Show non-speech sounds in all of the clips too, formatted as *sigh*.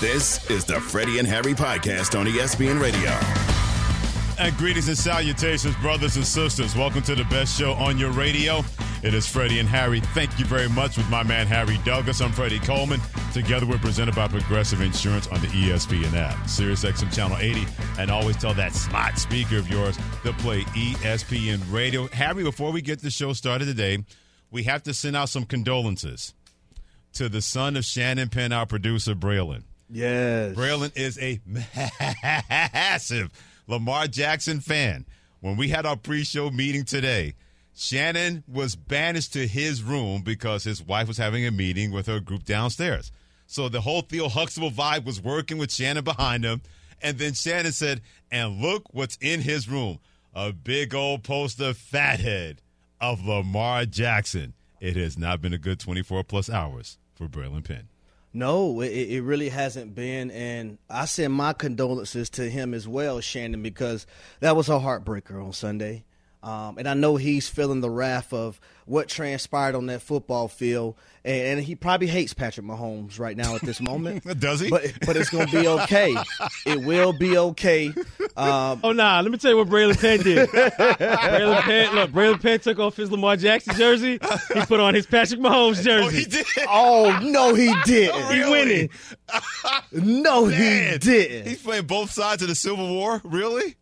This is the Freddie and Harry podcast on ESPN Radio. And greetings and salutations, brothers and sisters. Welcome to the best show on your radio. It is Freddie and Harry. Thank you very much with my man Harry Douglas. I'm Freddie Coleman. Together we're presented by Progressive Insurance on the ESPN app, Sirius XM Channel 80, and always tell that smart speaker of yours to play ESPN Radio. Harry, before we get the show started today, we have to send out some condolences to the son of Shannon Penn, our producer, Braylon. Yes. Braylon is a *laughs* massive Lamar Jackson fan. When we had our pre-show meeting today, Shannon was banished to his room because his wife was having a meeting with her group downstairs. So the whole Theo Huxtable vibe was working with Shannon behind him. And then Shannon said, and look what's in his room. A big old poster fathead of Lamar Jackson. It has not been a good 24 plus hours for Braylon Penn. No, it, it really hasn't been. And I send my condolences to him as well, Shannon, because that was a heartbreaker on Sunday. Um, and I know he's feeling the wrath of what transpired on that football field, and, and, he probably hates Patrick Mahomes right now at this *laughs* moment. Does he? But but it's going to be okay. it will be okay. Um, oh nah, let me tell you what Braylon Penn did. *laughs* Braylon Penn, look, Braylon Penn took off his Lamar Jackson jersey. He put on his Patrick Mahomes jersey. Oh, he did. Oh no, he *laughs* didn't. Oh, He winning. No, he didn't. He's playing both sides of the Civil War. Really?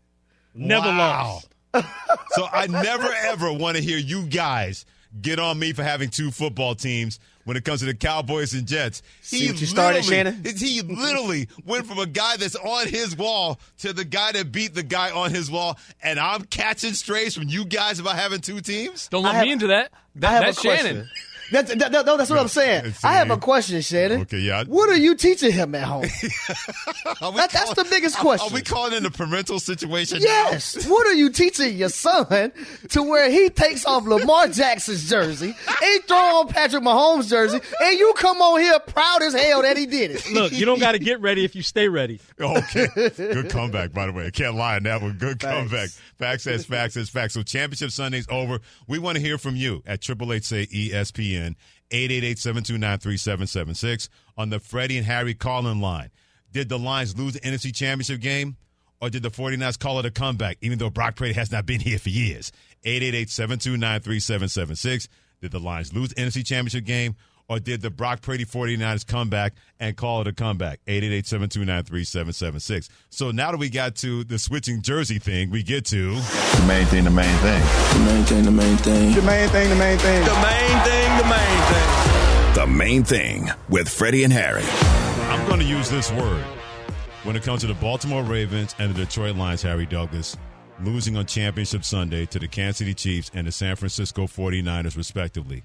Never Wow. lost. So I never ever want to hear you guys get on me for having two football teams when it comes to the Cowboys and Jets. See what you started, Shannon? He literally went from a guy that's on his wall to the guy that beat the guy on his wall, and I'm catching strays from you guys about having two teams. Don't let have- me into that. I that have that's a question. Shannon. That's, that, that- no, that's what I'm saying. I have a question, Shannon. Okay, yeah. What are you teaching him at home? *laughs* Are we That- that's the biggest question. Are we calling it a parental situation? now? yes. What are you teaching your son to where he takes off Lamar Jackson's jersey, he throw on Patrick Mahomes' jersey, and you come on here proud as hell that he did it? Look, you don't got to get ready if you stay ready. Okay. *laughs* Good comeback, by the way. I can't lie on that one. Good Facts. comeback. Facts as facts as facts. So championship Sunday's over. We want to hear from you at Triple Eight Say E ESPN, 888-729-3776 on the Freddie and Harry call-in line. Did the Lions lose the NFC Championship game? Or did the 49ers call it a comeback, even though Brock Purdy has not been here for years? 888-729-3776. Did the Lions lose the NFC Championship game? Or did the Brock Purdy 49ers come back and call it a comeback? 888-729-3776. So now that we got to the switching jersey thing, we get to The main thing, the main thing. The main thing, the main thing. The main thing, the main thing. The main thing, the main thing. The main thing with Freddie and Harry. I'm going to use this word when it comes to the Baltimore Ravens and the Detroit Lions, Harry Douglas, losing on Championship Sunday to the Kansas City Chiefs and the San Francisco 49ers, respectively.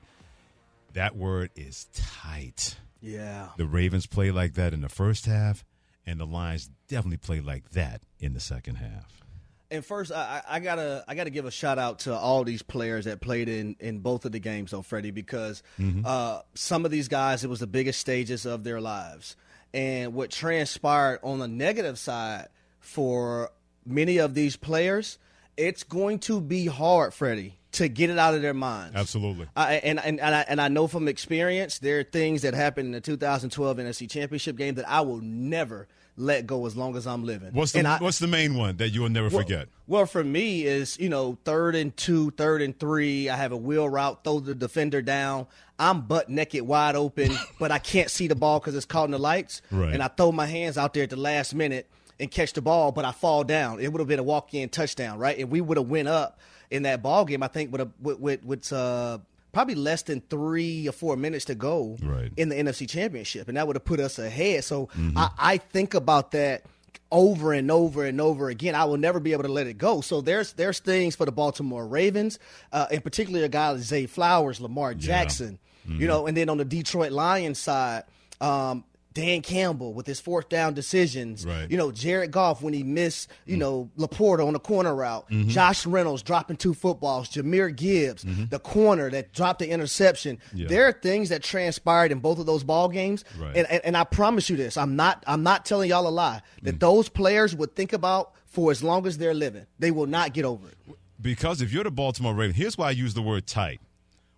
That word is tight. Yeah. The Ravens play like that in the first half, and the Lions definitely play like that in the second half. And first, I, I gotta I gotta give a shout out to all these players that played in in both of the games, though, Freddie, because uh, some of these guys it was the biggest stages of their lives, and what transpired on the negative side for many of these players, it's going to be hard, Freddie, to get it out of their minds. Absolutely. I, and and and I, and I know from experience there are things that happened in the 2012 NFC Championship game that I will never let go as long as I'm living. What's the I- What's the main one that you will never well, forget? Well, for me is you know third and two, third and three. I have a wheel route, throw the defender down. I'm butt naked, wide open, *laughs* but I can't see the ball because it's caught in the lights. Right. And I throw my hands out there at the last minute and catch the ball, but I fall down. It would have been a walk-in touchdown, right? And we would have went up in that ball game. I think with a with with, with uh, probably less than three or four minutes to go Right. in the NFC Championship, and that would have put us ahead. So Mm-hmm. I, I think about that over and over and over again. I will never be able to let it go. So there's there's things for the Baltimore Ravens, uh, in particular a guy like Zay Flowers, Lamar Jackson, Mm-hmm. you know, and then on the Detroit Lions side. Um, Dan Campbell with his fourth down decisions. Right. You know, Jared Goff when he missed, you know, LaPorta on the corner route. Mm-hmm. Josh Reynolds dropping two footballs. Jahmyr Gibbs, the corner that dropped the interception. Mm-hmm. Yeah. There are things that transpired in both of those ball games. Right. And, and, and I promise you this, I'm not I'm not telling y'all a lie, Mm. that those players would think about for as long as they're living. They will not get over it. Because if you're the Baltimore Ravens, here's why I use the word tight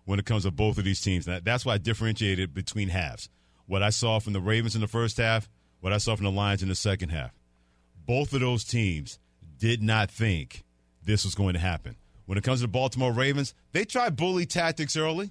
when it comes to both of these teams. That's why I differentiated between halves. What I saw from the Ravens in the first half, what I saw from the Lions in the second half. Both of those teams did not think this was going to happen. When it comes to the Baltimore Ravens, they tried bully tactics early.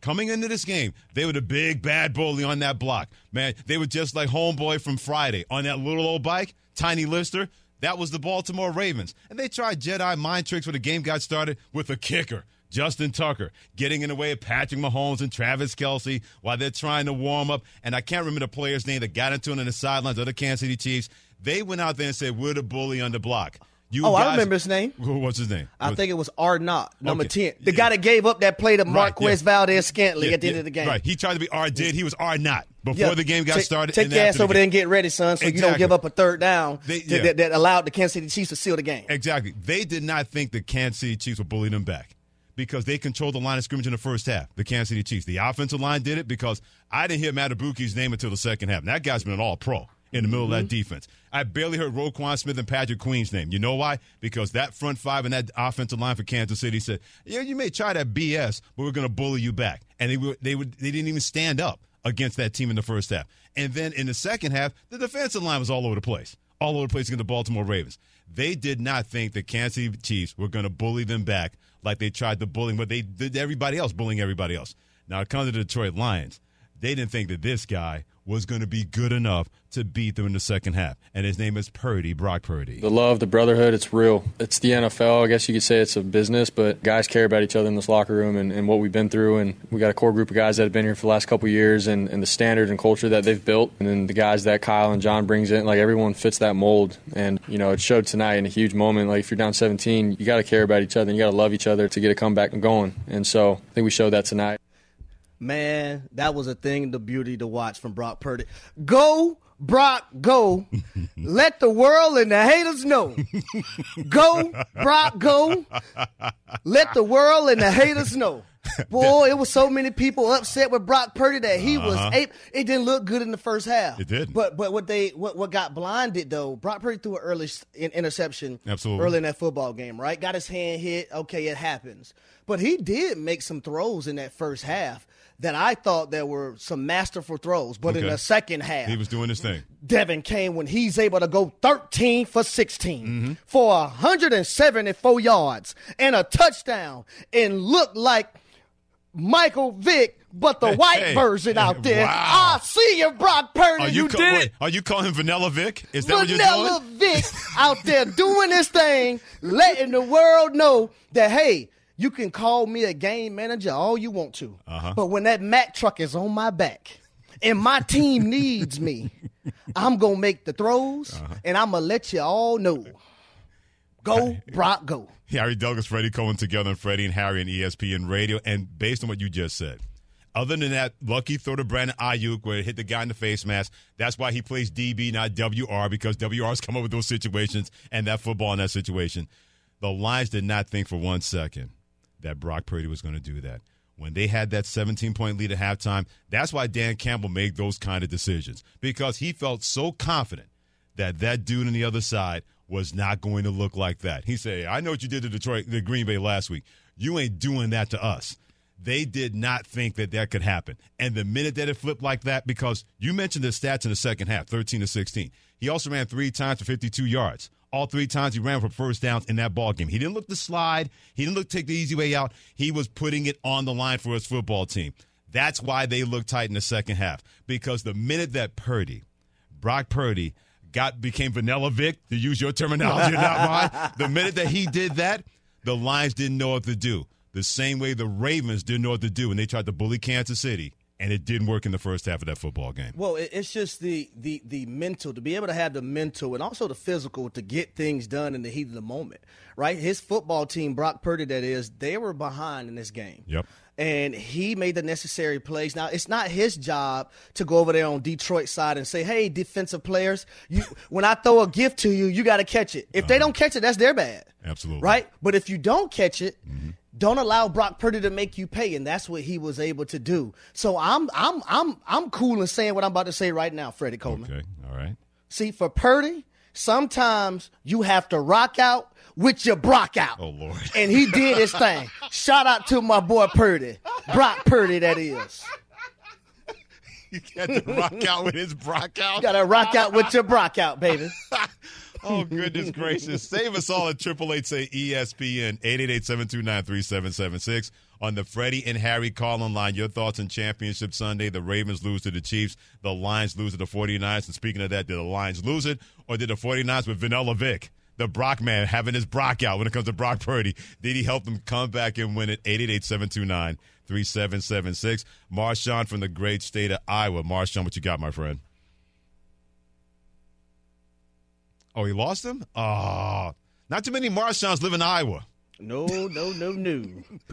Coming into this game, they were the big bad bully on that block. Man, they were just like homeboy from Friday on that little old bike, Tiny Lister. That was the Baltimore Ravens. And they tried Jedi mind tricks when the game got started with a kicker, Justin Tucker, getting in the way of Patrick Mahomes and Travis Kelce while they're trying to warm up. And I can't remember the player's name that got into it on the sidelines of the Kansas City Chiefs. They went out there and said, We're the bully on the block. You Oh, I guys- remember his name. Who- What's his name? I Was- think it was Arnott, number Okay. 10. The Yeah. guy that gave up that play to Right, Marquez yeah. Valdes Scantling Yeah, at the end of the game. Right. He tried to be R did. He was R not before the game got take, started. Take your ass over game. there and get ready, son, so you don't give up a third down They- to- that, that allowed the Kansas City Chiefs to seal the game. Exactly. They did not think the Kansas City Chiefs would bully them back because they controlled the line of scrimmage in the first half. The Kansas City Chiefs. The offensive line did it because I didn't hear Madubuike's name until the second half. And that guy's been an all pro in the middle of Mm-hmm. that defense. I barely heard Roquan Smith and Patrick Queen's name. You know why? Because that front five and that offensive line for Kansas City said, "Yeah, you may try that BS, but we're going to bully you back." And they were, they would they didn't even stand up against that team in the first half. And then in the second half, the defensive line was all over the place, all over the place against the Baltimore Ravens. They did not think the Kansas City Chiefs were going to bully them back like they tried the bullying, but they did everybody else, bullying everybody else. Now it comes to the Detroit Lions. They didn't think that this guy was going to be good enough to beat them in the second half. And his name is Purdy, Brock Purdy. The love, the brotherhood, it's real. It's the NFL. I guess you could say it's a business, but guys care about each other in this locker room and, and what we've been through. And we got a core group of guys that have been here for the last couple years and, and the standard and culture that they've built. And then the guys that Kyle and John brings in, like everyone fits that mold. And, you know, it showed tonight in a huge moment. Like if you're down 17, you got to care about each other and you got to love each other to get a comeback going. And so I think we showed that tonight. Man, that was a thing, the beauty to watch from Brock Purdy. Go, Brock, go. *laughs* Let the world and the haters know. Go, Brock, go. Let the world and the haters know. Boy, it was so many people upset with Brock Purdy that he was ape. It didn't look good in the first half. Uh-huh. It didn't. But but what they what, what got blinded though, Brock Purdy threw an early interception Absolutely. early in that football game, right? Got his hand hit. Okay, it happens. But he did make some throws in that first half that I thought there were some masterful throws. But in Okay. the second half, He was doing his thing. Devin came when he's able to go 13 for 16 Mm-hmm. for 174 yards and a touchdown and look like Michael Vick, but the Hey, white hey, version out there. wow. I see you, Brock Purdy. Are you you, ca- did it. are you calling Vanilla Vic? Is that what you're Vanilla doing? Vic *laughs* out there doing this thing, letting the world know that hey, you can call me a game manager all you want to, Uh-huh. but when that Mack truck is on my back and my team *laughs* needs me, I'm gonna make the throws Uh-huh. and I'm gonna let you all know. Go, Brock, go. Harry Douglas, Freddie Coleman together, and Freddie and Harry and ESPN Radio. And based on what you just said, other than that, lucky throw to Brandon Aiyuk where it hit the guy in the face mask. That's why he plays DB, not WR, because WR's come up with those situations and that football in that situation. The Lions did not think for one second that Brock Purdy was going to do that. When they had that 17 point lead at halftime, that's why Dan Campbell made those kind of decisions because he felt so confident that that dude on the other side was not going to look like that. He said, "I know what you did to Detroit, the Green Bay last week. You ain't doing that to us." They did not think that that could happen. And the minute that it flipped like that, because you mentioned the stats in the second half, 13 to 16. He also ran three times for 52 yards. All three times he ran for first downs in that ball game. He didn't look to slide. He didn't look to take the easy way out. He was putting it on the line for his football team. That's why they looked tight in the second half. Because the minute that Purdy, Brock Purdy, got became Vanilla Vic, to use your terminology, *laughs* not mine. The minute that he did that, the Lions didn't know what to do. The same way the Ravens didn't know what to do when they tried to bully Kansas City, and it didn't work in the first half of that football game. Well, it's just the the the mental to be able to have the mental and also the physical to get things done in the heat of the moment, right? His football team, Brock Purdy, that is, they were behind in this game. Yep. And he made the necessary plays. Now it's not his job to go over there on Detroit side and say, "Hey, defensive players, you when I throw a gift to you, you got to catch it. If they uh-huh. don't catch it, that's their bad." Absolutely. Right? But if you don't catch it, mm-hmm. don't allow Brock Purdy to make you pay, and that's what he was able to do. So I'm I'm I'm I'm cool in saying what I'm about to say right now, Freddie Coleman. Okay. All right. See, for Purdy, sometimes you have to rock out with your Brock out. Oh, Lord. And he did his thing. *laughs* Shout out to my boy Purdy. Brock Purdy, that is. *laughs* You got to rock out with his Brock out. You gotta rock out with your Brock out, baby. *laughs* Oh goodness gracious! Save us all at triple eight say ESPN eight eight eight seven two nine three seven seven six on the Freddie and Harry call line. Your thoughts on Championship Sunday? The Ravens lose to the Chiefs. The Lions lose to the 49ers. And speaking of that, did the Lions lose it or did the 49ers with Vanilla Vic? The Brock man having his Brock out when it comes to Brock Purdy. Did he help them come back and win it? 888-729-3776. Marshawn from the great state of Iowa. Marshawn, what you got, my friend? Oh, he lost him? Oh, not too many Marshawns live in Iowa. No, no, no, no.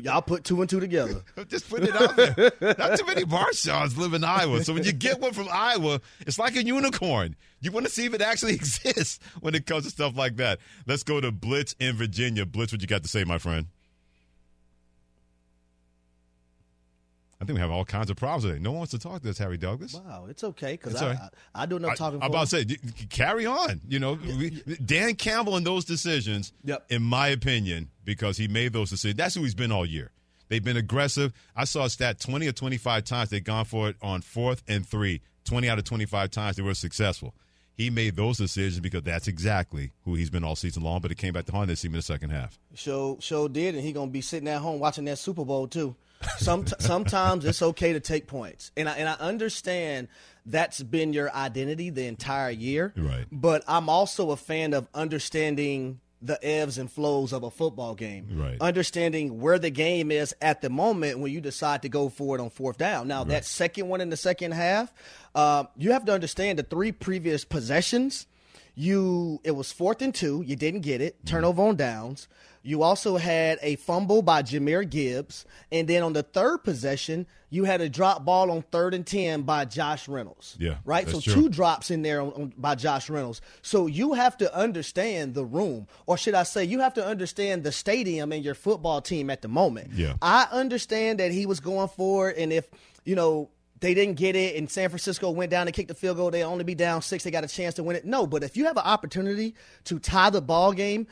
Y'all put two and two together. *laughs* Just put it out there. Not too many Marshawns live in Iowa. So when you get one from Iowa, it's like a unicorn. You want to see if it actually *laughs* exists when it comes to stuff like that. Let's go to Blitz in Virginia. Blitz, what you got to say, my friend? I think we have all kinds of problems today. No one wants to talk to us, Harry Douglas. Wow, it's okay because I, right. I, I do enough talking. I, I'm about to say, carry on. You know, we, Dan Campbell and those decisions, Yep. in my opinion, because he made those decisions. That's who he's been all year. They've been aggressive. I saw a stat 20 or 25 times they've gone for it on fourth and three. 20 out of 25 times they were successful. He made those decisions because that's exactly who he's been all season long, but it came back to haunt this team in the second half. Show show did, and he gonna be sitting at home watching that Super Bowl too. Some *laughs* sometimes it's okay to take points, and I and I understand that's been your identity the entire year. Right. But I'm also a fan of understanding the ebbs and flows of a football game. Right. Understanding where the game is at the moment when you decide to go for it on fourth down. Now that second one in the second half, uh, you have to understand the three previous possessions you it was fourth and two. You didn't get it. Mm-hmm. Turnover on downs. You also had a fumble by Jahmyr Gibbs. And then on the third possession you had a drop ball on third and 10 by Josh Reynolds. Yeah, right? so true. two drops in there on, on, by Josh Reynolds. So you have to understand the room. Or should I say you have to understand the stadium and your football team at the moment. Yeah. I understand that he was going for it. And if you know they didn't get it and San Francisco went down and kicked the field goal. They only be down six. They got a chance to win it. No, but if you have an opportunity to tie the ball game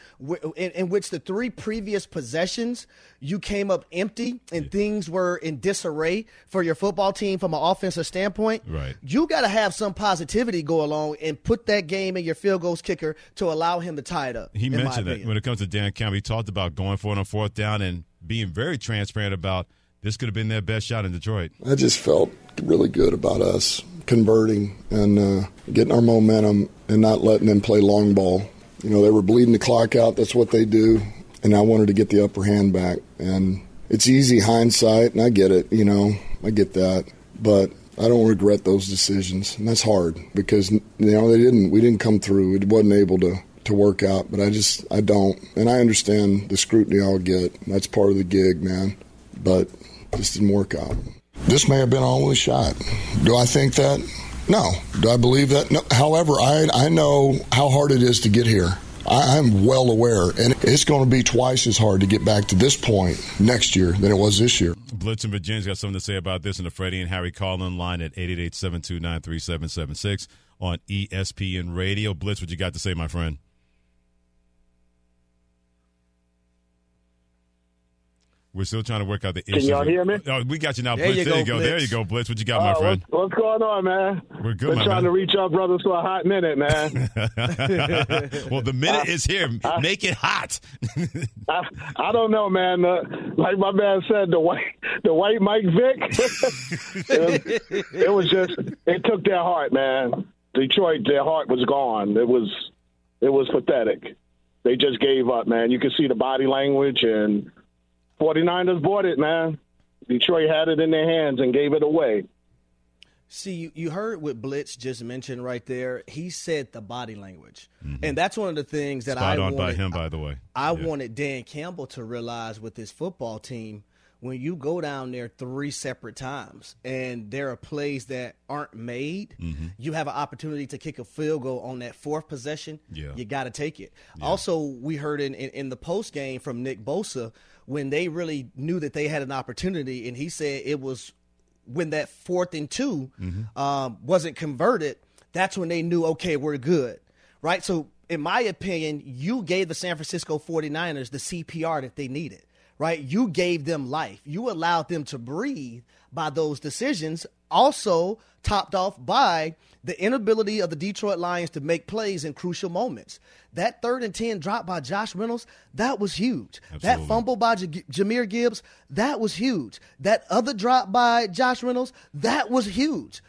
in, in which the three previous possessions you came up empty and things were in disarray for your football team from an offensive standpoint, Right. you got to have some positivity go along and put that game in your field goals kicker to allow him to tie it up. He mentioned that when it comes to Dan Campbell, he talked about going for it on fourth down and being very transparent about this could have been their best shot in Detroit. I just felt really good about us converting and uh, getting our momentum and not letting them play long ball. You know, they were bleeding the clock out. That's what they do. And I wanted to get the upper hand back. And it's easy hindsight, and I get it. You know, I get that. But I don't regret those decisions, and that's hard because you know they didn't. We didn't come through. It wasn't able to to work out. But I just I don't, and I understand the scrutiny I'll get. That's part of the gig, man. But just didn't work out. This may have been our only shot. Do I think that? No. Do I believe that? No. However, I I know how hard it is to get here. I, I'm well aware, and it's going to be twice as hard to get back to this point next year than it was this year. Blitz in Virginia's got something to say about this in the Freddie and Harry call-in line at 888-729-3776 on ESPN Radio. Blitz, what you got to say, my friend? We're still trying to work out the issues. y'all hear me? Oh, we got you now, There Blitz. you there go, you go. There you go, Blitz. What you got, my Uh, friend? what's, what's going on, man? We're good, Been my trying man. to reach our brothers for a hot minute, man. *laughs* *laughs* well, the minute is here. Make it hot. I, I don't know, man. Uh, like my man said, the white, the white Mike Vick. *laughs* it, was, it was just, it took their heart, man. Detroit, their heart was gone. It was, it was pathetic. They just gave up, man. You could see the body language, and 49ers bought it, man. Detroit had it in their hands and gave it away. See, you, you heard what Blitz just mentioned right there. He said the body language, and that's one of the things that Mm-hmm. Spot I on wanted, by him, by the way. I Yeah. wanted Dan Campbell to realize with his football team when you go down there three separate times and there are plays that aren't made, Mm-hmm. you have an opportunity to kick a field goal on that fourth possession. Yeah. You got to take it. Also, we heard in, in, in the post game from Nick Bosa when they really knew that they had an opportunity, and he said it was when that fourth and 2 um, wasn't converted. That's when they knew, okay, we're good, right? So, in my opinion, you gave the San Francisco 49ers the CPR that they needed right? You gave them life. You allowed them to breathe by those decisions, also topped off by the inability of the Detroit Lions to make plays in crucial moments. That third and 10 drop by Josh Reynolds, that was huge. That fumble by J- Jahmyr Gibbs, that was huge. That other drop by Josh Reynolds, that was huge.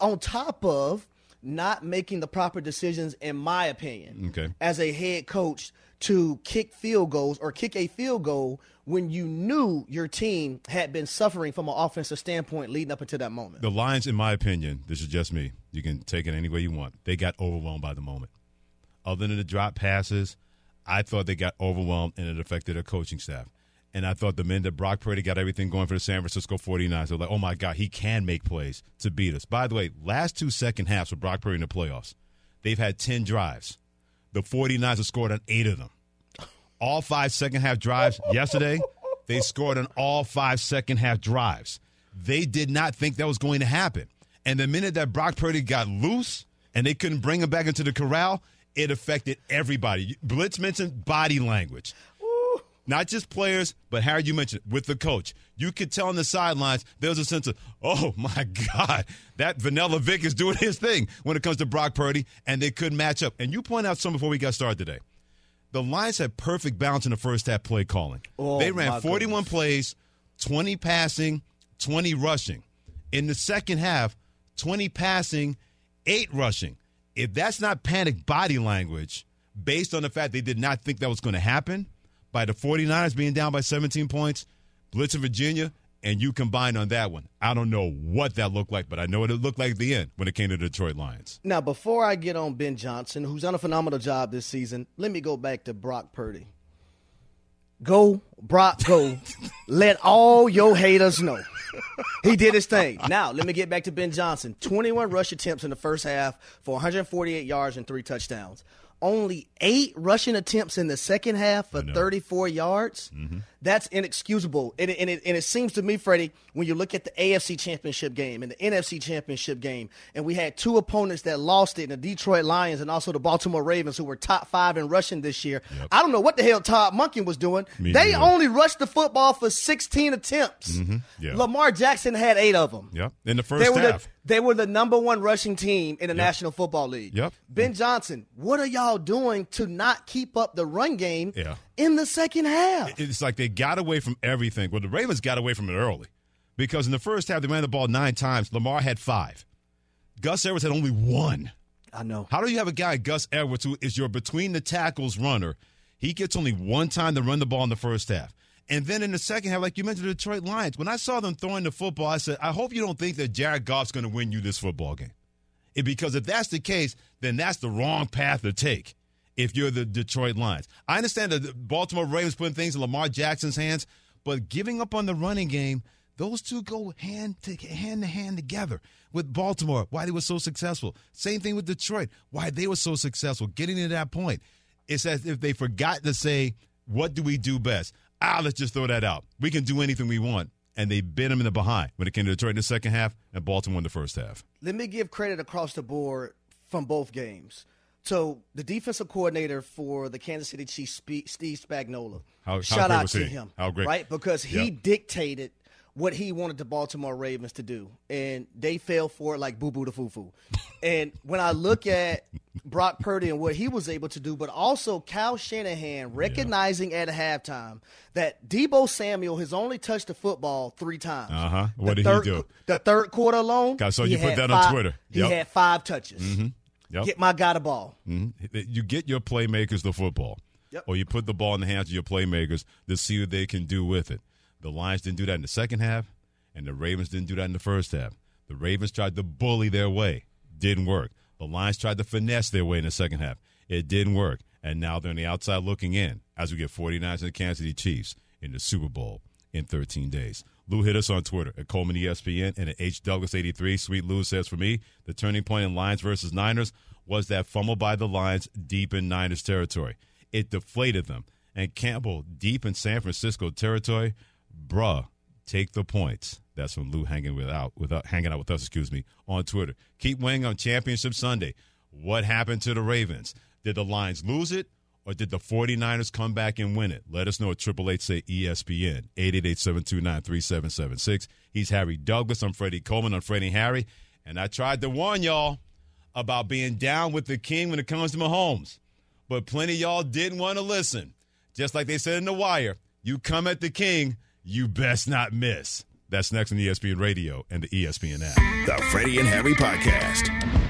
On top of not making the proper decisions, in my opinion, Okay. as a head coach to kick field goals or kick a field goal when you knew your team had been suffering from an offensive standpoint leading up until that moment. The Lions, in my opinion, this is just me. You can take it any way you want. They got overwhelmed by the moment. Other than the drop passes, I thought they got overwhelmed and it affected their coaching staff. And I thought the men that Brock Purdy got everything going for the San Francisco 49ers. They're like, oh my God, he can make plays to beat us. By the way, last two second halves with Brock Purdy in the playoffs, they've had 10 drives. The 49ers have scored on eight of them. All five second half drives yesterday, they scored on all five second half drives. They did not think that was going to happen. And the minute that Brock Purdy got loose and they couldn't bring him back into the corral, it affected everybody. Blitz mentioned body language. Not just players, but Harry, you mentioned with the coach. You could tell on the sidelines there was a sense of, oh *laughs* my God, that Vanilla Vic is doing his thing when it comes to Brock Purdy, and they couldn't match up. And you point out something before we got started today. The Lions had perfect balance in the first half play calling. Oh, they ran 41 goodness. plays, 20 passing, 20 rushing. In the second half, 20 passing, 8 rushing. If that's not panic body language, based on the fact they did not think that was going to happen, by the 49ers being down by 17 points, Blitz in Virginia, and you combine on that one. I don't know what that looked like, but I know what it looked like at the end when it came to the Detroit Lions. Now, before I get on Ben Johnson, who's done a phenomenal job this season, let me go back to Brock Purdy. Go, Brock, go. *laughs* let all your haters know. He did his thing. Now, let me get back to Ben Johnson. 21 rush attempts in the first half for 148 yards and three touchdowns. Only eight rushing attempts in the second half for 34 yards. Mm-hmm. That's inexcusable. And it, and, it, and it seems to me, Freddie, when you look at the AFC Championship game and the NFC Championship game, and we had two opponents that lost it, the Detroit Lions and also the Baltimore Ravens, who were top five in rushing this year. I don't know what the hell Todd Monken was doing. Me they neither. only rushed the football for 16 attempts. Mm-hmm. Yeah. Lamar Jackson had eight of them. Yep. In the They first were, half. the, they were the number one rushing team in the National Football League. Yep. Ben Johnson, what are y'all doing to not keep up the run game Yeah. In the second half? it's like they got away from everything. Well, the Ravens got away from it early because in the first half they ran the ball nine times. Lamar had five. Gus Edwards had only one. I know. How do you have a guy, Gus Edwards, who is your between the tackles runner? He gets only one time to run the ball in the first half. And then in the second half, like you mentioned, the Detroit Lions, when I saw them throwing the football, I said, I hope you don't think that Jared Goff's going to win you this football game. It- because if that's the case, then that's the wrong path to take if you're the Detroit Lions. I understand the Baltimore Ravens putting things in Lamar Jackson's hands, but giving up on the running game, those two go hand to hand to hand together. With Baltimore, why they were so successful. Same thing with Detroit, why they were so successful. Getting to that point, it's as if they forgot to say, "What do we do best?" Ah, let's just throw that out. We can do anything we want, and they bit them in the behind when it came to Detroit in the second half, and Baltimore in the first half. Let me give credit across the board from both games. So the defensive coordinator for the Kansas City Chiefs, Steve Spagnuolo, How- how shout great out to he? him, How great. right? Because he Yep. dictated what he wanted the Baltimore Ravens to do, and they fell for it like boo boo to foo foo. *laughs* and when I look at Brock Purdy and what he was able to do, but also Kyle Shanahan recognizing at halftime that Deebo Samuel has only touched the football three times. Uh-huh. What The did he do? The third quarter alone. God, so you put that on five- Twitter. He Yep. had five touches. Yep. Get my guy the ball. Mhm. You get your playmakers the football, Yep. or you put the ball in the hands of your playmakers to see what they can do with it. The Lions didn't do that in the second half, and the Ravens didn't do that in the first half. The Ravens tried to bully their way, didn't work. The Lions tried to finesse their way in the second half, it didn't work. And now they're on the outside looking in as we get 49ers and the Kansas City Chiefs in the Super Bowl in 13 days. Lou hit us on Twitter at Coleman ESPN and at H Douglas 83. Sweet Lou says for me, the turning point in Lions versus Niners was that fumble by the Lions deep in Niners territory. It deflated them. And Campbell deep in San Francisco territory, bruh, take the points. That's from Lou hanging without without uh, hanging out with us, excuse me, on Twitter. Keep weighing on Championship Sunday. What happened to the Ravens? Did the Lions lose it? Or did the 49ers come back and win it? Let us know at Triple Eight say ESPN, 888-729-3776. He's Harry Douglas. I'm Freddie Coleman. I'm Freddie Harry. And I tried to warn y'all about being down with the king when it comes to Mahomes. But plenty y'all didn't want to listen. Just like they said in The Wire, you come at the king, you best not miss. That's next on ESPN Radio and the ESPN app. The Freddie and Harry Podcast.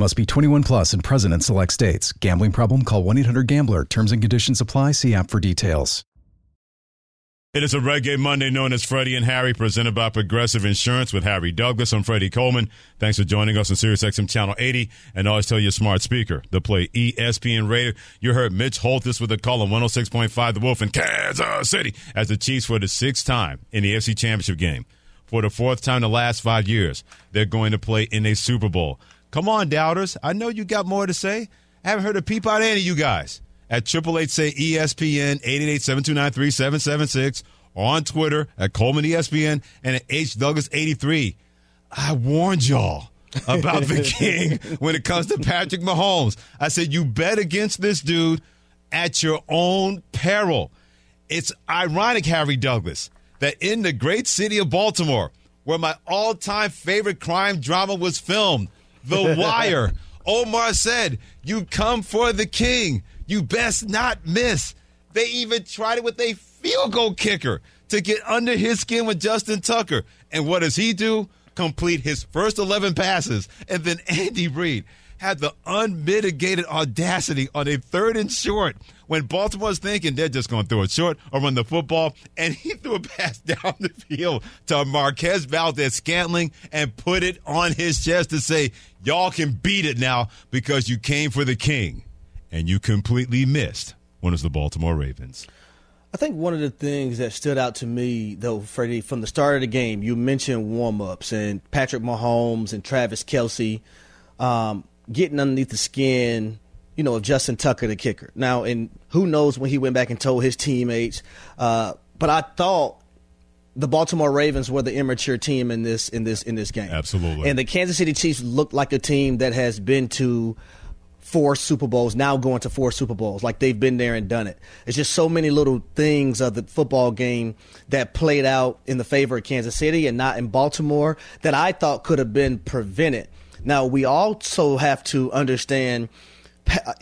Must be 21 plus and present in select states. Gambling problem? Call 1 800 Gambler. Terms and conditions apply. See app for details. It is a Reggae Monday known as Freddie and Harry, presented by Progressive Insurance with Harry Douglas. I'm Freddie Coleman. Thanks for joining us on SiriusXM Channel 80. And always tell your smart speaker to play ESPN Radio. You heard Mitch Holthus with a call on 106.5 The Wolf in Kansas City as the Chiefs for the sixth time in the AFC Championship game. For the fourth time in the last five years, they're going to play in a Super Bowl. Come on, doubters. I know you got more to say. I haven't heard a peep out of any of you guys. At Triple Eight say ESPN, 888-729-3776, or on Twitter at Coleman ESPN and at H Douglas 83. I warned y'all about the *laughs* king when it comes to Patrick Mahomes. I said, you bet against this dude at your own peril. It's ironic, Harry Douglas, that in the great city of Baltimore, where my all time favorite crime drama was filmed, The Wire, Omar said, You come for the king. You best not miss. They even tried it with a field goal kicker to get under his skin with Justin Tucker. And what does he do? Complete his first 11 passes. And then Andy Reid had the unmitigated audacity on a third and short when Baltimore's thinking they're just going to throw it short or run the football. And he threw a pass *laughs* down the field to Marquez Valdes Scantling and put it on his chest to say, Y'all can beat it now because you came for the king. And you completely missed one of the Baltimore Ravens. I think one of the things that stood out to me, though, Freddie, from the start of the game, you mentioned warm ups and Patrick Mahomes and Travis Kelce um, getting underneath the skin, you know, of Justin Tucker, the kicker. Now, and who knows when he went back and told his teammates, uh, but I thought the Baltimore Ravens were the immature team in this in this in this game. Absolutely. And the Kansas City Chiefs looked like a team that has been to four Super Bowls, now going to four Super Bowls. Like they've been there and done it. It's just so many little things of the football game that played out in the favor of Kansas City and not in Baltimore that I thought could have been prevented. Now, we also have to understand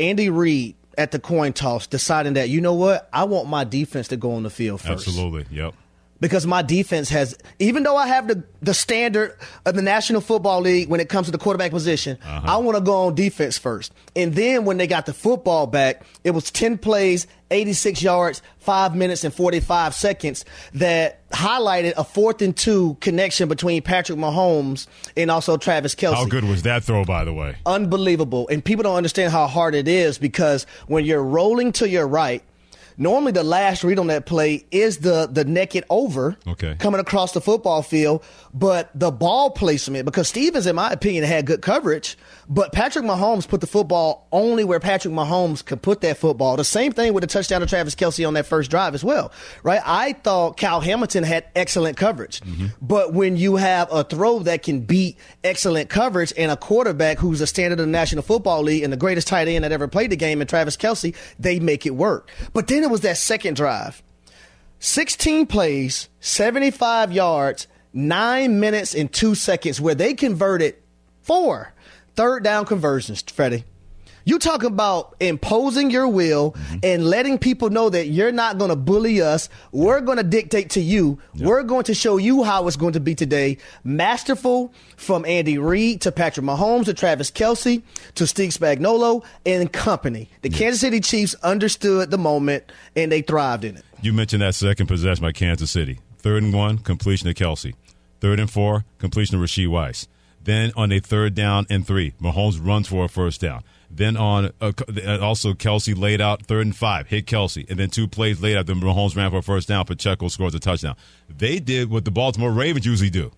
Andy Reid at the coin toss deciding that, you know what, I want my defense to go on the field first. Absolutely. Yep. Because my defense has, even though I have the, the standard of the National Football League when it comes to the quarterback position, Uh-huh. I want to go on defense first. And then when they got the football back, it was 10 plays, 86 yards, five minutes and 45 seconds that highlighted a fourth and two connection between Patrick Mahomes and also Travis Kelce. How good was that throw, by the way? Unbelievable. And people don't understand how hard it is because when you're rolling to your right, normally the last read on that play is the the naked over Okay. coming across the football field, but the ball placement because Stephens, in my opinion, had good coverage, but Patrick Mahomes put the football only where Patrick Mahomes could put that football. The same thing with the touchdown to Travis Kelce on that first drive as well, right? I thought Kyle Hamilton had excellent coverage, mm-hmm. but when you have a throw that can beat excellent coverage and a quarterback who's a standard of the National Football League and the greatest tight end that ever played the game in Travis Kelce, they make it work. But then it was that second drive. 16 plays, 75 yards, nine minutes and two seconds, where they converted four third down conversions, Freddie. You talk about imposing your will mm-hmm. and letting people know that you're not going to bully us. We're going to dictate to you. We're going to show you how it's going to be today. Masterful from Andy Reid to Patrick Mahomes to Travis Kelce to Steve Spagnuolo and company. The Kansas City Chiefs understood the moment and they thrived in it. You mentioned that second possession by Kansas City. Third and one, completion to Kelce. Third and four, completion to Rashee Rice. Then on a third down and three, Mahomes runs for a first down. Then on uh, also Kelce laid out third and five, hit Kelce, and then two plays later, then Mahomes ran for a first down. Pacheco scores a touchdown. They did what the Baltimore Ravens usually do.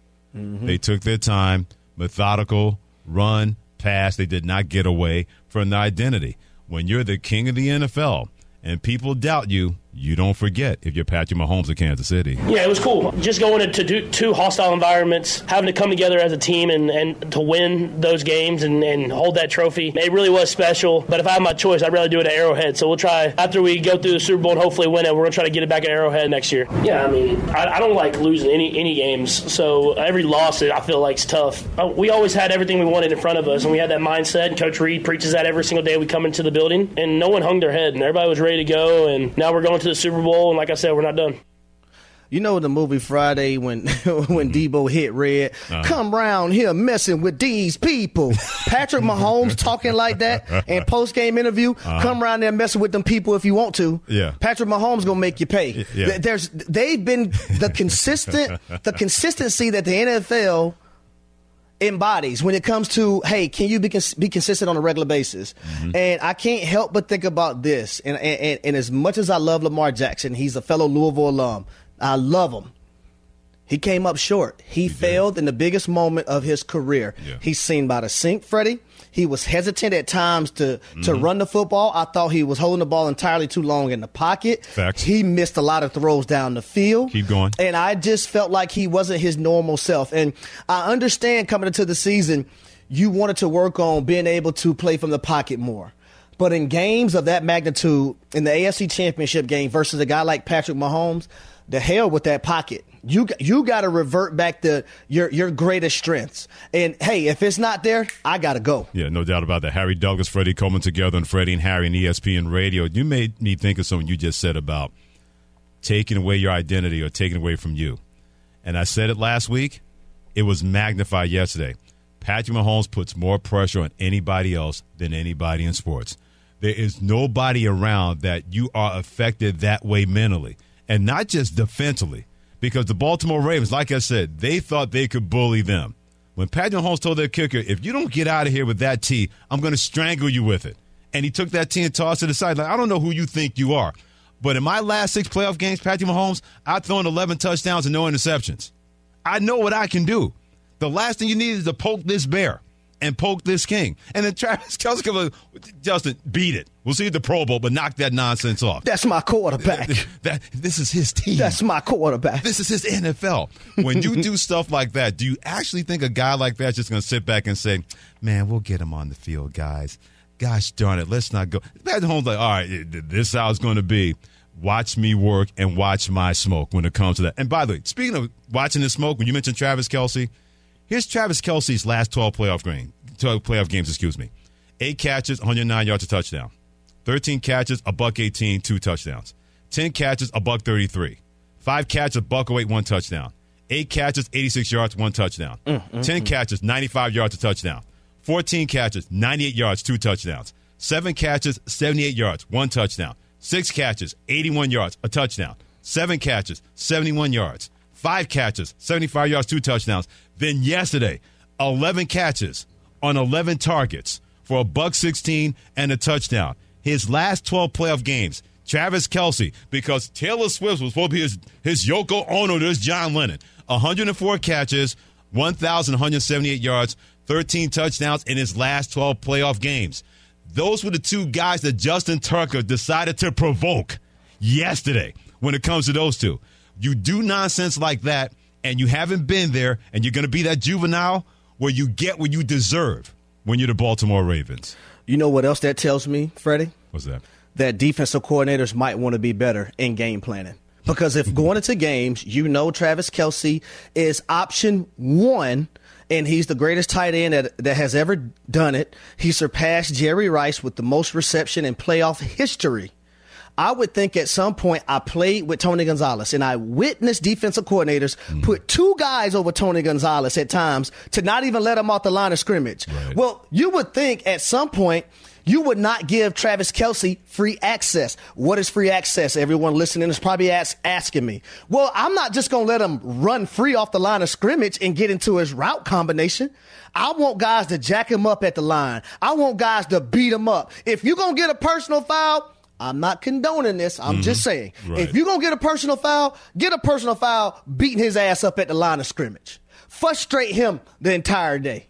They took their time, methodical, run, pass. They did not get away from the identity. When you're the king of the NFL and people doubt you, you don't forget if you're Patrick Mahomes of Kansas City. Yeah, it was cool. Just going to two, two hostile environments, having to come together as a team and, and to win those games and, and hold that trophy. It really was special. But if I had my choice, I'd rather do it at Arrowhead. So we'll try, after we go through the Super Bowl and hopefully win it, we're going to try to get it back at Arrowhead next year. Yeah, I mean, I, I don't like losing any, any games. So every loss, I feel like, is tough. Uh, We always had everything we wanted in front of us, and we had that mindset. Coach Reid preaches that every single day we come into the building, and no one hung their head, and everybody was ready to go. And now we're going to the Super Bowl, and like I said, we're not done. You know the movie Friday when *laughs* when Deebo hit red, Uh-huh. come round here messing with these people. Patrick *laughs* Mahomes talking like that and post game interview, Uh-huh. come around there messing with them people if you want to. Yeah. Patrick Mahomes gonna make you pay. Yeah. There's they've been the consistent *laughs* the consistency that the NFL embodies when it comes to hey can you be, cons- be consistent on a regular basis? Mm-hmm. And i can't help but think about this. And, and, and, and as much as i love lamar jackson he's a fellow louisville alum. I love him. He came up short. He, failed in the biggest moment of his career. He's seen by the sink freddie he was hesitant at times to to Mhm. run the football. I thought he was holding the ball entirely too long in the pocket. Facts. He missed a lot of throws down the field. Keep going. And I just felt like he wasn't his normal self. And I understand coming into the season, you wanted to work on being able to play from the pocket more. But in games of that magnitude, in the AFC Championship game versus a guy like Patrick Mahomes, the hell with that pocket. You you got to revert back to your your greatest strengths. And hey, if it's not there, I got to go. Yeah, no doubt about that. Harry Douglas, Freddie Coleman together on Freddie and Harry and ESPN Radio. You made me think of something you just said about taking away your identity or taking away from you. And I said it last week. It was magnified yesterday. Patrick Mahomes puts more pressure on anybody else than anybody in sports. There is nobody around that you are affected that way mentally, and not just defensively. Because the Baltimore Ravens, like I said, they thought they could bully them. When Patrick Mahomes told their kicker, if you don't get out of here with that tee, I'm going to strangle you with it. And he took that tee and tossed it aside. Like, I don't know who you think you are. But in my last six playoff games, Patrick Mahomes, I've thrown 11 touchdowns and no interceptions. I know what I can do. The last thing you need is to poke this bear and poke this king. And then Travis *laughs* Kelce comes like, Justin, beat it. We'll see you at the Pro Bowl, but knock that nonsense off. That's my quarterback. *laughs* that this is his team. That's my quarterback. This is his NFL. When you do *laughs* stuff like that, do you actually think a guy like that's just going to sit back and say, "Man, we'll get him on the field, guys"? Gosh darn it, let's not go. Patrick Holmes like, all right, this is how it's going to be. Watch me work and watch my smoke when it comes to that. And by the way, speaking of watching the smoke, when you mentioned Travis Kelce, here's Travis Kelce's last 12 playoff game, 12 playoff games, excuse me. Eight catches, 109 yards, a touchdown. 13 catches, a buck 18, two touchdowns. 10 catches, a buck 33. Five catches, a buck away, one touchdown. Eight catches, 86 yards, one touchdown. Mm, Ten catches, 95 yards, a touchdown. 14 catches, 98 yards, two touchdowns. Seven catches, 78 yards, one touchdown. Six catches, 81 yards, a touchdown. Seven catches, 71 yards. Five catches, 75 yards, two touchdowns. Then yesterday, 11 catches on 11 targets for a buck 16 and a touchdown. His last 12 playoff games, Travis Kelce, because Taylor Swift was supposed to be his, his Yoko Ono, this John Lennon. 104 catches, 1,178 yards, 13 touchdowns in his last 12 playoff games. Those were the two guys that Justin Tucker decided to provoke yesterday when it comes to those two. You do nonsense like that, and you haven't been there, and you're going to be that juvenile where you get what you deserve when you're the Baltimore Ravens. You know what else that tells me, Freddie? What's that? That defensive coordinators might want to be better in game planning. Because if *laughs* going into games, you know Travis Kelce is option one, and he's the greatest tight end that, that has ever done it. He surpassed Jerry Rice with the most reception in playoff history. I would think at some point I played with Tony Gonzalez and I witnessed defensive coordinators hmm. put two guys over Tony Gonzalez at times to not even let him off the line of scrimmage. Well, you would think at some point you would not give Travis Kelce free access. What is free access? Everyone listening is probably ask, asking me. Well, I'm not just going to let him run free off the line of scrimmage and get into his route combination. I want guys to jack him up at the line. I want guys to beat him up. If you're going to get a personal foul, I'm not condoning this. I'm mm-hmm. just saying. Right. If you're going to get a personal foul, get a personal foul beating his ass up at the line of scrimmage. Frustrate him the entire day.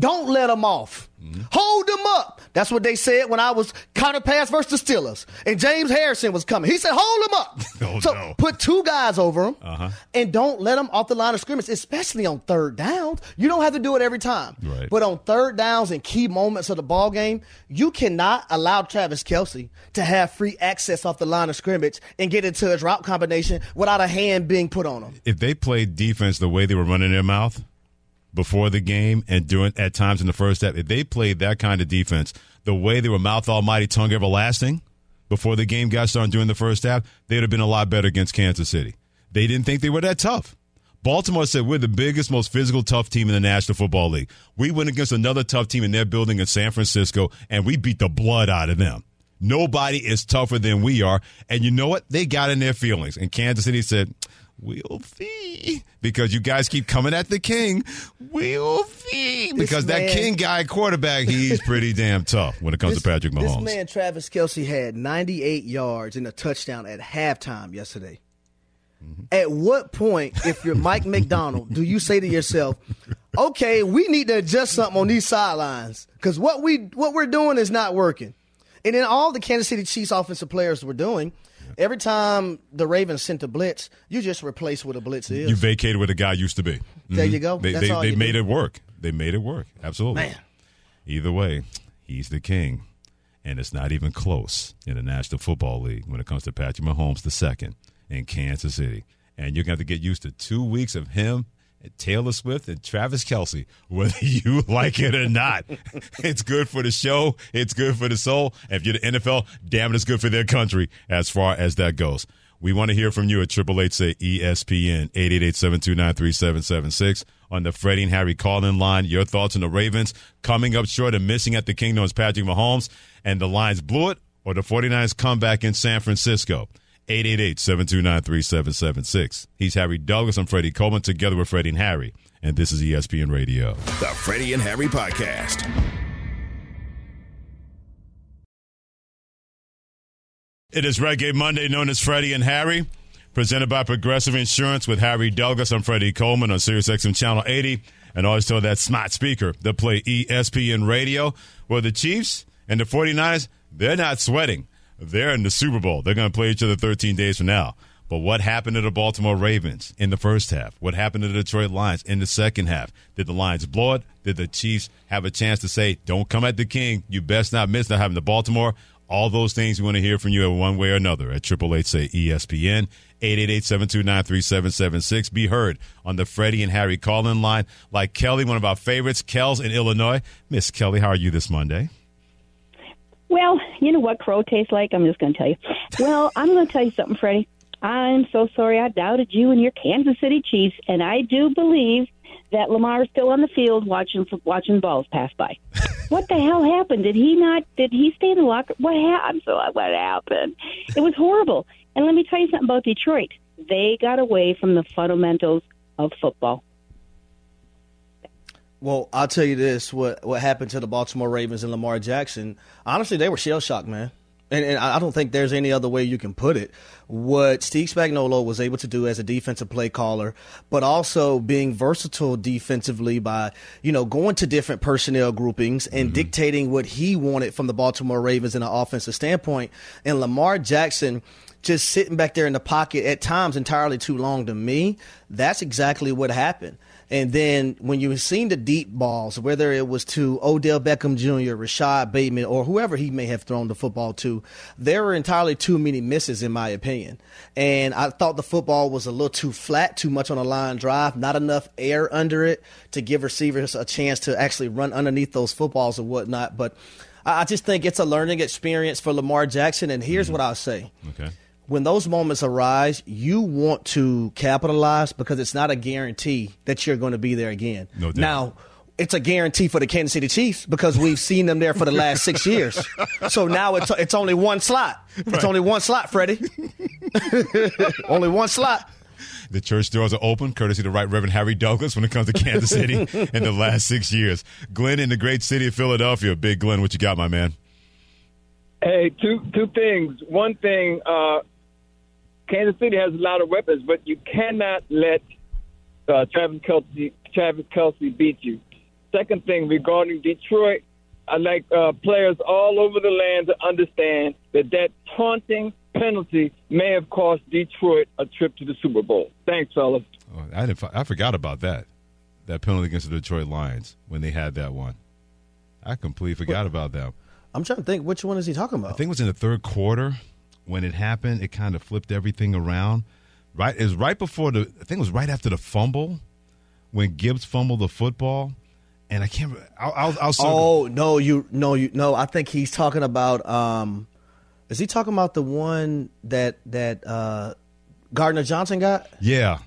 Don't let them off. Hold them up. That's what they said when I was counter pass versus the Steelers. And James Harrison was coming. He said, hold them up. *laughs* Oh, so no. put two guys over them, Uh-huh. and don't let them off the line of scrimmage, especially on third downs. You don't have to do it every time. Right. But on third downs and key moments of the ball game, you cannot allow Travis Kelce to have free access off the line of scrimmage and get into his route combination without a hand being put on him. If they played defense the way they were running their mouth before the game and during at times in the first half, if they played that kind of defense the way they were mouth almighty, tongue everlasting before the game got started during the first half, they'd have been a lot better against Kansas City. They didn't think they were that tough. Baltimore said we're the biggest, most physical, tough team in the National Football League. We went against another tough team in their building in San Francisco, and we beat the blood out of them. Nobody is tougher than we are. And you know what? They got in their feelings. And Kansas City said, We'll see. Because you guys keep coming at the king. We'll see. Because that king guy quarterback, he's pretty damn tough when it comes to Patrick Mahomes. This man, Travis Kelce, had 98 yards and a touchdown at halftime yesterday. Mm-hmm. At what point, if you're Mike *laughs* Macdonald, do you say to yourself, "Okay, we need to adjust something on these sidelines because what we what we're doing is not working." And then all the Kansas City Chiefs offensive players were doing. Every time the Ravens sent a blitz, you just replace what a blitz is. You vacated where the guy used to be. There Mhm. you go. They, That's they, all they made do. it work. They made it work. Absolutely. Man. Either way, he's the king. And it's not even close in the National Football League when it comes to Patrick Mahomes the second in Kansas City. And you're going to have to get used to two weeks of him, Taylor Swift, and Travis Kelce, whether *laughs* you like it or not. it's good for the show. It's good for the soul. And if you're the NFL, damn it, it's good for their country as far as that goes. We want to hear from you at Triple Eight say ESPN 888-729-3776 on the Freddie and Harry call-in line. Your thoughts on the Ravens coming up short and missing at the Kingdom is Patrick Mahomes and the Lions blew it or the 49ers comeback in San Francisco. 888-729-3776. He's Harry Douglas. I'm Freddie Coleman together with Freddie and Harry. And this is ESPN Radio. The Freddie and Harry Podcast. It is Reggae Monday, known as Freddie and Harry, presented by Progressive Insurance with Harry Douglas. I'm Freddie Coleman on Sirius XM Channel 80, and always told that smart speaker that play ESPN Radio. where the Chiefs and the 49ers, they're not sweating. They're in the Super Bowl. They're going to play each other 13 days from now. But what happened to the Baltimore Ravens in the first half? What happened to the Detroit Lions in the second half? Did the Lions blow it? Did the Chiefs have a chance to say, don't come at the king? You best not miss not having the Baltimore. All those things we want to hear from you in one way or another at Triple Eight say ESPN 888-729-3776. Be heard on the Freddie and Harry call-in line. Like Kelly, one of our favorites, Kel's in Illinois. Miss Kelly, how are you this Monday? Well, you know what crow tastes like? I'm just going to tell you. Well, I'm going to tell you something, Freddie. I'm so sorry I doubted you and your Kansas City Chiefs, and I do believe that Lamar is still on the field watching watching balls pass by. *laughs* what the hell happened? Did he not? Did he stay in the locker? What happened? So what happened? It was horrible. And let me tell you something about Detroit. They got away from the fundamentals of football. Well, I'll tell you this: what what happened to the Baltimore Ravens and Lamar Jackson? Honestly, they were shell shocked, man. And, and I don't think there's any other way you can put it. What Steve Spagnuolo was able to do as a defensive play caller, but also being versatile defensively by, you know, going to different personnel groupings and mm-hmm. dictating what he wanted from the Baltimore Ravens in an offensive standpoint. And Lamar Jackson just sitting back there in the pocket at times entirely too long to me. That's exactly what happened. And then when you've seen the deep balls, whether it was to Odell Beckham Jr., Rashod Bateman, or whoever he may have thrown the football to, there were entirely too many misses, in my opinion. And I thought the football was a little too flat, too much on a line drive, not enough air under it to give receivers a chance to actually run underneath those footballs and whatnot. But I just think it's a learning experience for Lamar Jackson. And here's mm-hmm. what I'll say. Okay when those moments arise, you want to capitalize because it's not a guarantee that you're going to be there again. No doubt. Now, it's a guarantee for the Kansas City Chiefs because we've seen them there for the last six years. So now it's it's only one slot. It's right. only one slot, Freddie. *laughs* only one slot. The church doors are open, courtesy to Right Reverend Harry Douglas when it comes to Kansas City *laughs* in the last six years. Glenn in the great city of Philadelphia. Big Glenn, what you got, my man? Hey, two two things. One thing, uh, Kansas City has a lot of weapons, but you cannot let uh, Travis Kelce Travis Kelce beat you. Second thing regarding Detroit, I'd like uh, players all over the land to understand that that taunting penalty may have cost Detroit a trip to the Super Bowl. Thanks, fellas. Oh, I, I forgot about that. That penalty against the Detroit Lions when they had that one. I completely forgot about that. I'm trying to think which one is he talking about. I think it was in the third quarter when it happened, it kind of flipped everything around. Right, it was right before the. I think it was right after the fumble when Gibbs fumbled the football, and I can't. I'll. I'll, I'll oh no, you no you no. I think he's talking about. Um, is he talking about the one that that uh, Gardner Johnson got? Yeah.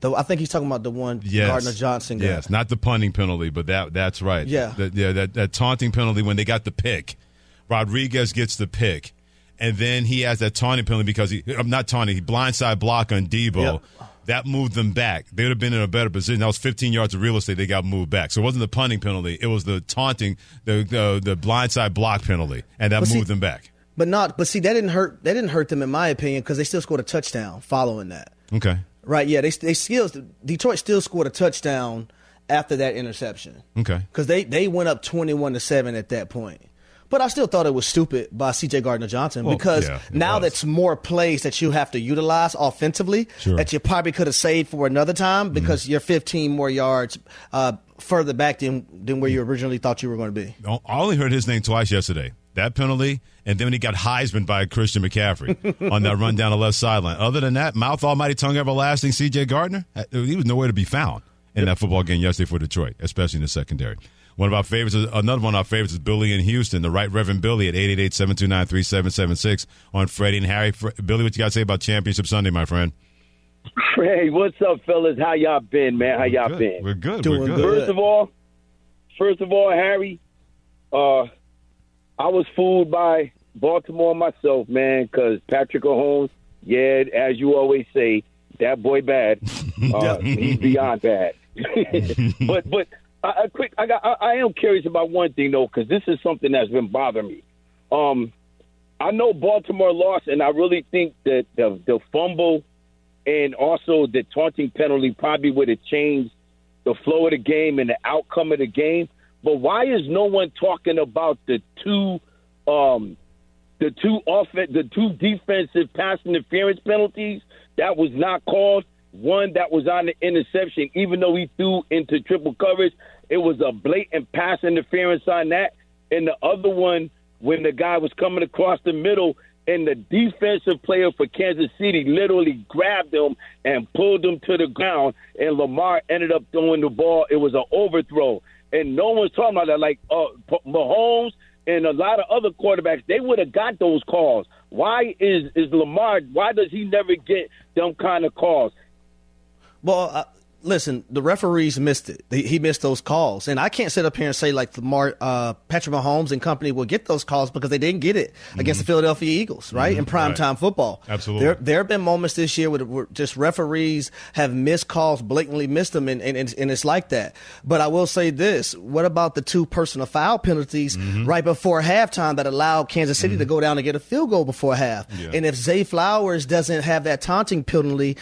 The, I think he's talking about the one yes. Gardner Johnson got. Yes, not the punting penalty, but that that's right. Yeah, the, yeah, that, that taunting penalty when they got the pick. Rodriguez gets the pick and then he has that taunting penalty because he I'm not taunting, he blindside block on Deebo. Yep. That moved them back. They would have been in a better position. That was 15 yards of real estate. They got moved back. So it wasn't the punting penalty. It was the taunting, the the, the blindside block penalty, and that but moved see, them back. But not. But see, that didn't hurt. That didn't hurt them, in my opinion, because they still scored a touchdown following that. Okay. Right. Yeah. They they still Detroit still scored a touchdown after that interception. Okay. Because they they went up 21 to seven at that point. But I still thought it was stupid by C.J. Gardner Johnson well, because yeah, now was. that's more plays that you have to utilize offensively sure. that you probably could have saved for another time because mm-hmm. you're 15 more yards uh, further back than than where you originally thought you were going to be. I only heard his name twice yesterday. That penalty, and then when he got Heisman by Christian McCaffrey *laughs* on that run down the left sideline. Other than that, mouth almighty tongue everlasting C.J. Gardner, uh, he was nowhere to be found in that football game yesterday for Detroit, especially in the secondary. One of our favorites, another one of our favorites is Billy in Houston, the Right Reverend Billy at 888-729-3776 on Freddie and Harry. Billy, what you got to say about Championship Sunday, my friend? Hey, what's up, fellas? How y'all been, man? How y'all good. been? We're good. Doing We're good. First of all, first of all, Harry, uh, I was fooled by Baltimore myself, man, because Patrick Mahomes, yeah, as you always say, that boy bad. *laughs* Uh, he's beyond bad. *laughs* but but I, quick, I got. I, I am curious about one thing though, because this is something that's been bothering me. Um, I know Baltimore lost, and I really think that the the fumble and also the taunting penalty probably would have changed the flow of the game and the outcome of the game. But why is no one talking about the two, um, the two off the two defensive pass interference penalties that was not called? One that was on the interception, even though he threw into triple coverage, it was a blatant pass interference on that. And the other one, when the guy was coming across the middle, and the defensive player for Kansas City literally grabbed him and pulled him to the ground, and Lamar ended up throwing the ball. It was an overthrow, and no one's talking about that. Like uh, Mahomes and a lot of other quarterbacks, they would have got those calls. Why is is Lamar? Why does he never get them kind of calls? Well, uh, listen, the referees missed it. He, he, missed those calls, and I can't sit up here and say like Lamar, uh, Patrick Mahomes and company will get those calls because they didn't get it mm-hmm. against the Philadelphia Eagles, right mm-hmm. in prime right. time football. Absolutely. There, there have been moments this year where, just referees have missed calls, blatantly missed them, and, and, and, it's like that. But I will say this: what about the two personal foul penalties mm-hmm. right before halftime that allowed Kansas City to mm-hmm. go down and get a field goal before half? Yeah. And if Zay Flowers doesn't have that taunting penalty,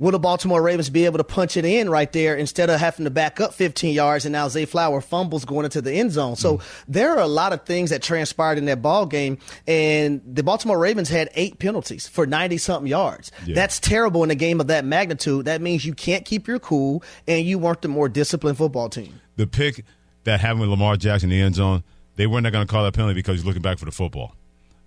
will the Baltimore Ravens be able to punch it in right there instead of having to back up 15 yards and now Zay Flower fumbles going into the end zone? So mm. there are a lot of things that transpired in that ball game, and the Baltimore Ravens had eight penalties for 90 something yards. Yeah. That's terrible in a game of that magnitude. That means you can't keep your cool, and you weren't the more disciplined football team. The pick that happened with Lamar Jackson in the end zone, they weren't going to call that penalty because he's looking back for the football.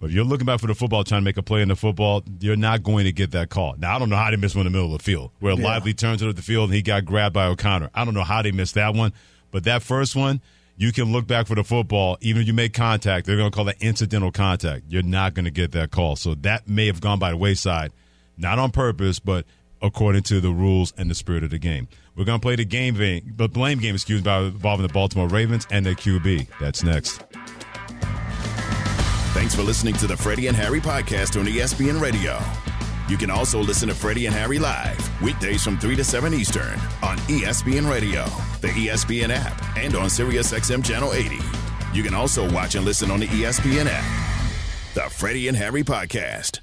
But if you're looking back for the football, trying to make a play in the football, you're not going to get that call. Now, I don't know how they missed one in the middle of the field, where yeah. Likely turns into the field and he got grabbed by O'Connor. I don't know how they missed that one, but that first one, you can look back for the football. Even if you make contact, they're going to call that incidental contact. You're not going to get that call. So that may have gone by the wayside, not on purpose, but according to the rules and the spirit of the game. We're going to play the game, the blame game, excuse me, involving the Baltimore Ravens and their QB. That's next. Thanks for listening to the Freddie and Harry podcast on ESPN Radio. You can also listen to Freddie and Harry live weekdays from 3 to 7 Eastern on ESPN Radio, the ESPN app, and on SiriusXM Channel 80. You can also watch and listen on the ESPN app. The Freddie and Harry podcast.